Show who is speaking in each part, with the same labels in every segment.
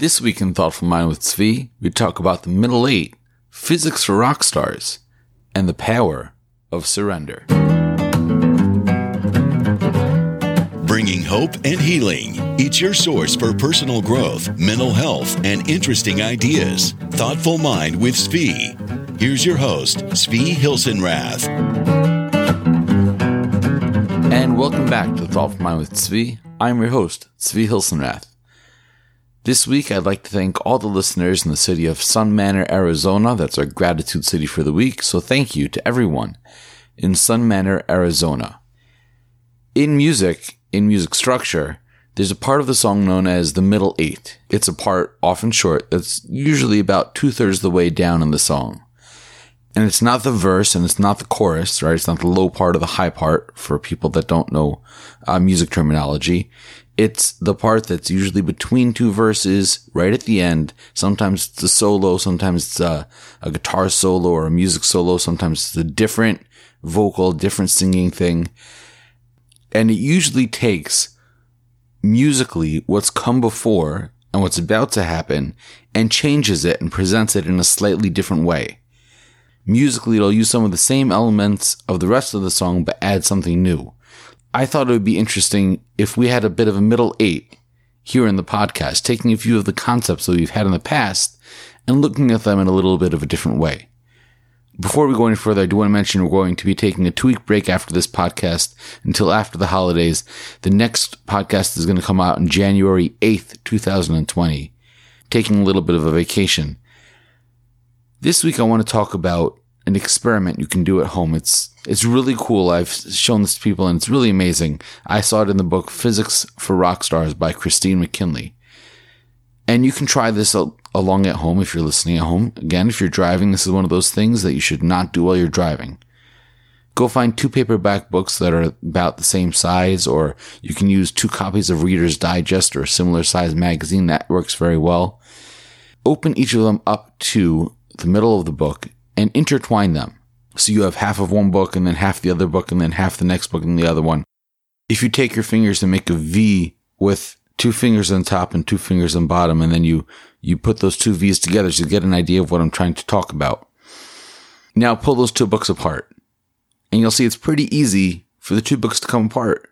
Speaker 1: This week in Thoughtful Mind with Tzvi, we talk about the middle eight, physics for rock stars, and the power of surrender.
Speaker 2: Bringing hope and healing. It's your source for personal growth, mental health, and interesting ideas. Thoughtful Mind with Tzvi. Here's your host, Tzvi Hilsenrath.
Speaker 1: And welcome back to Thoughtful Mind with Tzvi. I'm your host, Tzvi Hilsenrath. This week, I'd like to thank all the listeners in the city of Sun Manor, Arizona. That's our gratitude city for the week. So thank you to everyone in Sun Manor, Arizona. In music, in music structure, there's a part of the song known as the middle eight. It's a part, often short, that's usually about two thirds the way down in the song. And it's not the verse and it's not the chorus, right? It's not the low part or the high part for people that don't know uh, music terminology. It's the part that's usually between two verses, right at the end. Sometimes it's a solo, sometimes it's a, a guitar solo or a music solo, sometimes it's a different vocal, different singing thing. And it usually takes musically what's come before and what's about to happen and changes it and presents it in a slightly different way. Musically, it'll use some of the same elements of the rest of the song, but add something new. I thought it would be interesting if we had a bit of a middle eight here in the podcast, taking a few of the concepts that we've had in the past and looking at them in a little bit of a different way. Before we go any further, I do want to mention we're going to be taking a two week break after this podcast until after the holidays. The next podcast is going to come out on January 8th, 2020, taking a little bit of a vacation. This week, I want to talk about an experiment you can do at home. It's it's really cool. I've shown this to people and it's really amazing. I saw it in the book Physics for Rock Stars by Christine McKinley. And you can try this along at home if you're listening at home. Again, if you're driving, this is one of those things that you should not do while you're driving. Go find two paperback books that are about the same size, or you can use two copies of Reader's Digest or a similar size magazine. That works very well. Open each of them up to the middle of the book and intertwine them. So you have half of one book and then half the other book and then half the next book and the other one. If you take your fingers and make a V with two fingers on top and two fingers on bottom, and then you, you put those two V's together so you get an idea of what I'm trying to talk about. Now pull those two books apart and you'll see it's pretty easy for the two books to come apart.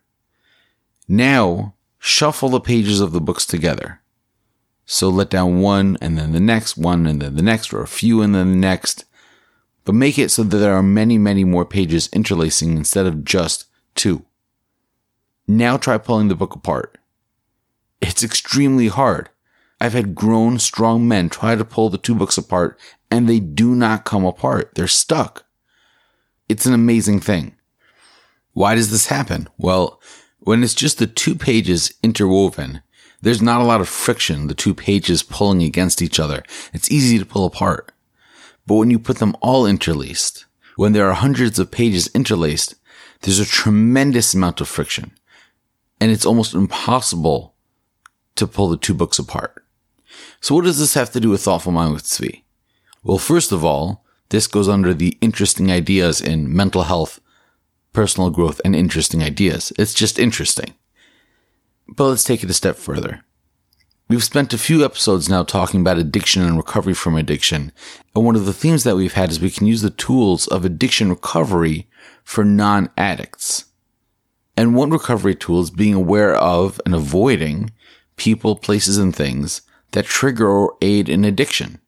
Speaker 1: Now shuffle the pages of the books together. So let down one and then the next one and then the next or a few and then the next but make it so that there are many, many more pages interlacing instead of just two. Now try pulling the book apart. It's extremely hard. I've had grown, strong men try to pull the two books apart and they do not come apart. They're stuck. It's an amazing thing. Why does this happen? Well, when it's just the two pages interwoven, there's not a lot of friction, the two pages pulling against each other. It's easy to pull apart. But when you put them all interlaced, when there are hundreds of pages interlaced, there's a tremendous amount of friction. And it's almost impossible to pull the two books apart. So what does this have to do with Thoughtful Mind with Tzvi? Well, first of all, this goes under the interesting ideas in mental health, personal growth, and interesting ideas. It's just interesting. But let's take it a step further. We've spent a few episodes now talking about addiction and recovery from addiction. And one of the themes that we've had is we can use the tools of addiction recovery for non addicts. And one recovery tool is being aware of and avoiding people, places, and things that trigger or aid in addiction.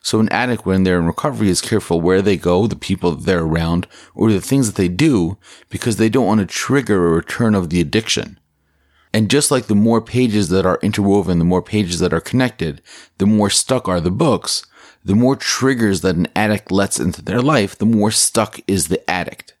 Speaker 1: So an addict, when they're in recovery, is careful where they go, the people that they're around, or the things that they do, because they don't want to trigger a return of the addiction. And just like the more pages that are interwoven, the more pages that are connected, the more stuck are the books, the more triggers that an addict lets into their life, the more stuck is the addict.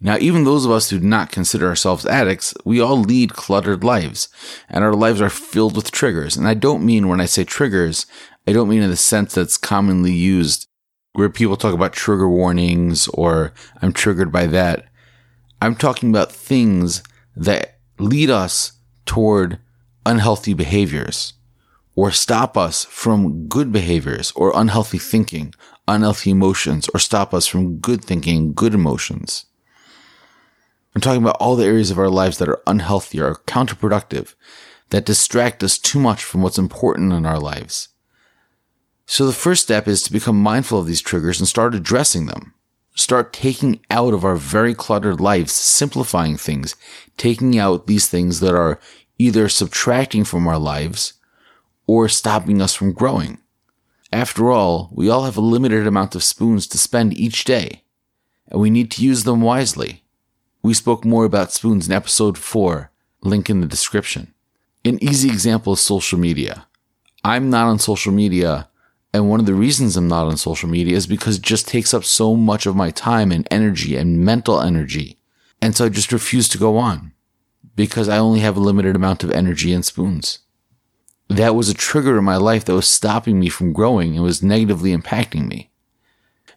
Speaker 1: Now, even those of us who do not consider ourselves addicts, we all lead cluttered lives, and our lives are filled with triggers. And I don't mean when I say triggers, I don't mean in the sense that's commonly used where people talk about trigger warnings or I'm triggered by that. I'm talking about things that lead us toward unhealthy behaviors or stop us from good behaviors or unhealthy thinking, unhealthy emotions, or stop us from good thinking, good emotions. I'm talking about all the areas of our lives that are unhealthy or counterproductive that distract us too much from what's important in our lives. So the first step is to become mindful of these triggers and start addressing them. Start taking out of our very cluttered lives, simplifying things, taking out these things that are either subtracting from our lives or stopping us from growing. After all, we all have a limited amount of spoons to spend each day, and we need to use them wisely. We spoke more about spoons in episode 4, link in the description. An easy example is social media. I'm not on social media and one of the reasons I'm not on social media is because it just takes up so much of my time and energy and mental energy. And so I just refuse to go on because I only have a limited amount of energy and spoons. That was a trigger in my life that was stopping me from growing and was negatively impacting me.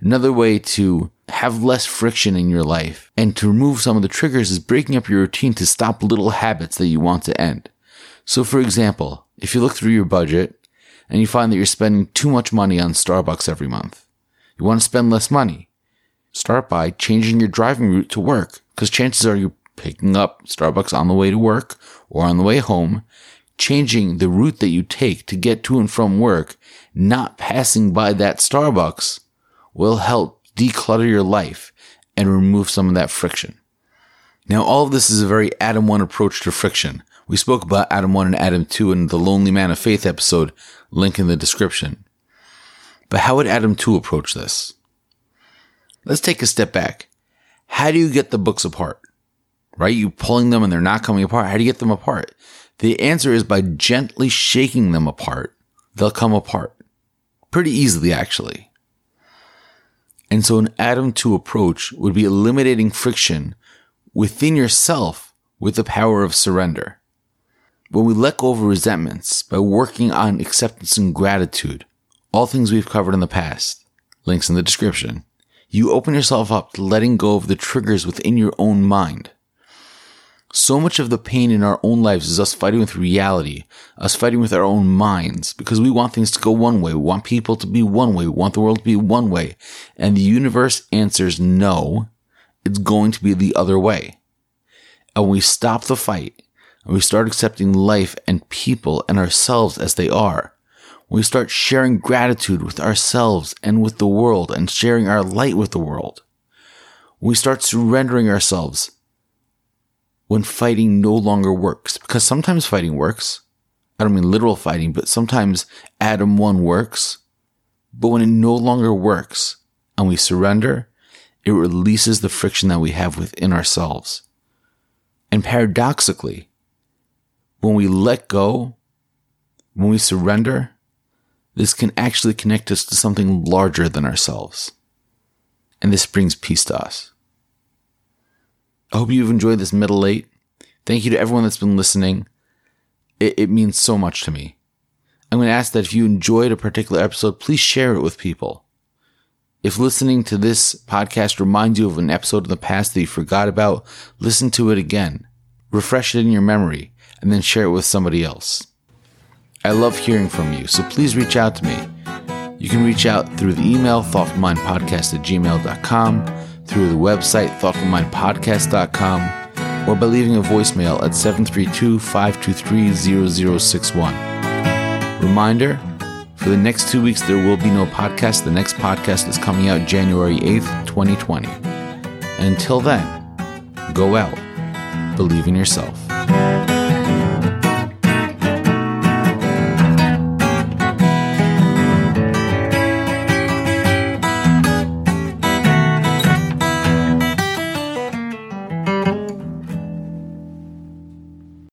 Speaker 1: Another way to have less friction in your life and to remove some of the triggers is breaking up your routine to stop little habits that you want to end. So for example, if you look through your budget and you find that you're spending too much money on Starbucks every month. You want to spend less money. Start by changing your driving route to work because chances are you're picking up Starbucks on the way to work or on the way home, changing the route that you take to get to and from work, not passing by that Starbucks will help declutter your life and remove some of that friction. Now, all of this is a very Adam 1 approach to friction. We spoke about Adam 1 and Adam 2 in the Lonely Man of Faith episode, link in the description. But how would Adam 2 approach this? Let's take a step back. How do you get the books apart? Right? You pulling them and they're not coming apart. How do you get them apart? The answer is by gently shaking them apart. They'll come apart. Pretty easily, actually. And so an Adam 2 approach would be eliminating friction within yourself with the power of surrender. When we let go of resentments by working on acceptance and gratitude, all things we've covered in the past, links in the description, you open yourself up to letting go of the triggers within your own mind. So much of the pain in our own lives is us fighting with reality, us fighting with our own minds, because we want things to go one way. We want people to be one way. We want the world to be one way. And the universe answers no, it's going to be the other way. And we stop the fight and we start accepting life and people and ourselves as they are, we start sharing gratitude with ourselves and with the world and sharing our light with the world. We start surrendering ourselves when fighting no longer works, because sometimes fighting works. I don't mean literal fighting, but sometimes Adam 1 works. But when it no longer works and we surrender, it releases the friction that we have within ourselves. And paradoxically, when we let go, when we surrender, this can actually connect us to something larger than ourselves. And this brings peace to us. I hope you've enjoyed this middle eight. Thank you to everyone that's been listening. It, it means so much to me. I'm going to ask that if you enjoyed a particular episode, please share it with people. If listening to this podcast reminds you of an episode in the past that you forgot about, listen to it again. Refresh it in your memory and then share it with somebody else. I love hearing from you, so please reach out to me. You can reach out through the email thoughtfulmindpodcast at gmail.com, through the website thoughtfulmindpodcast.com, or by leaving a voicemail at 732 523 0061. Reminder for the next two weeks, there will be no podcast. The next podcast is coming out January 8th, 2020. And until then, go out, believe in yourself.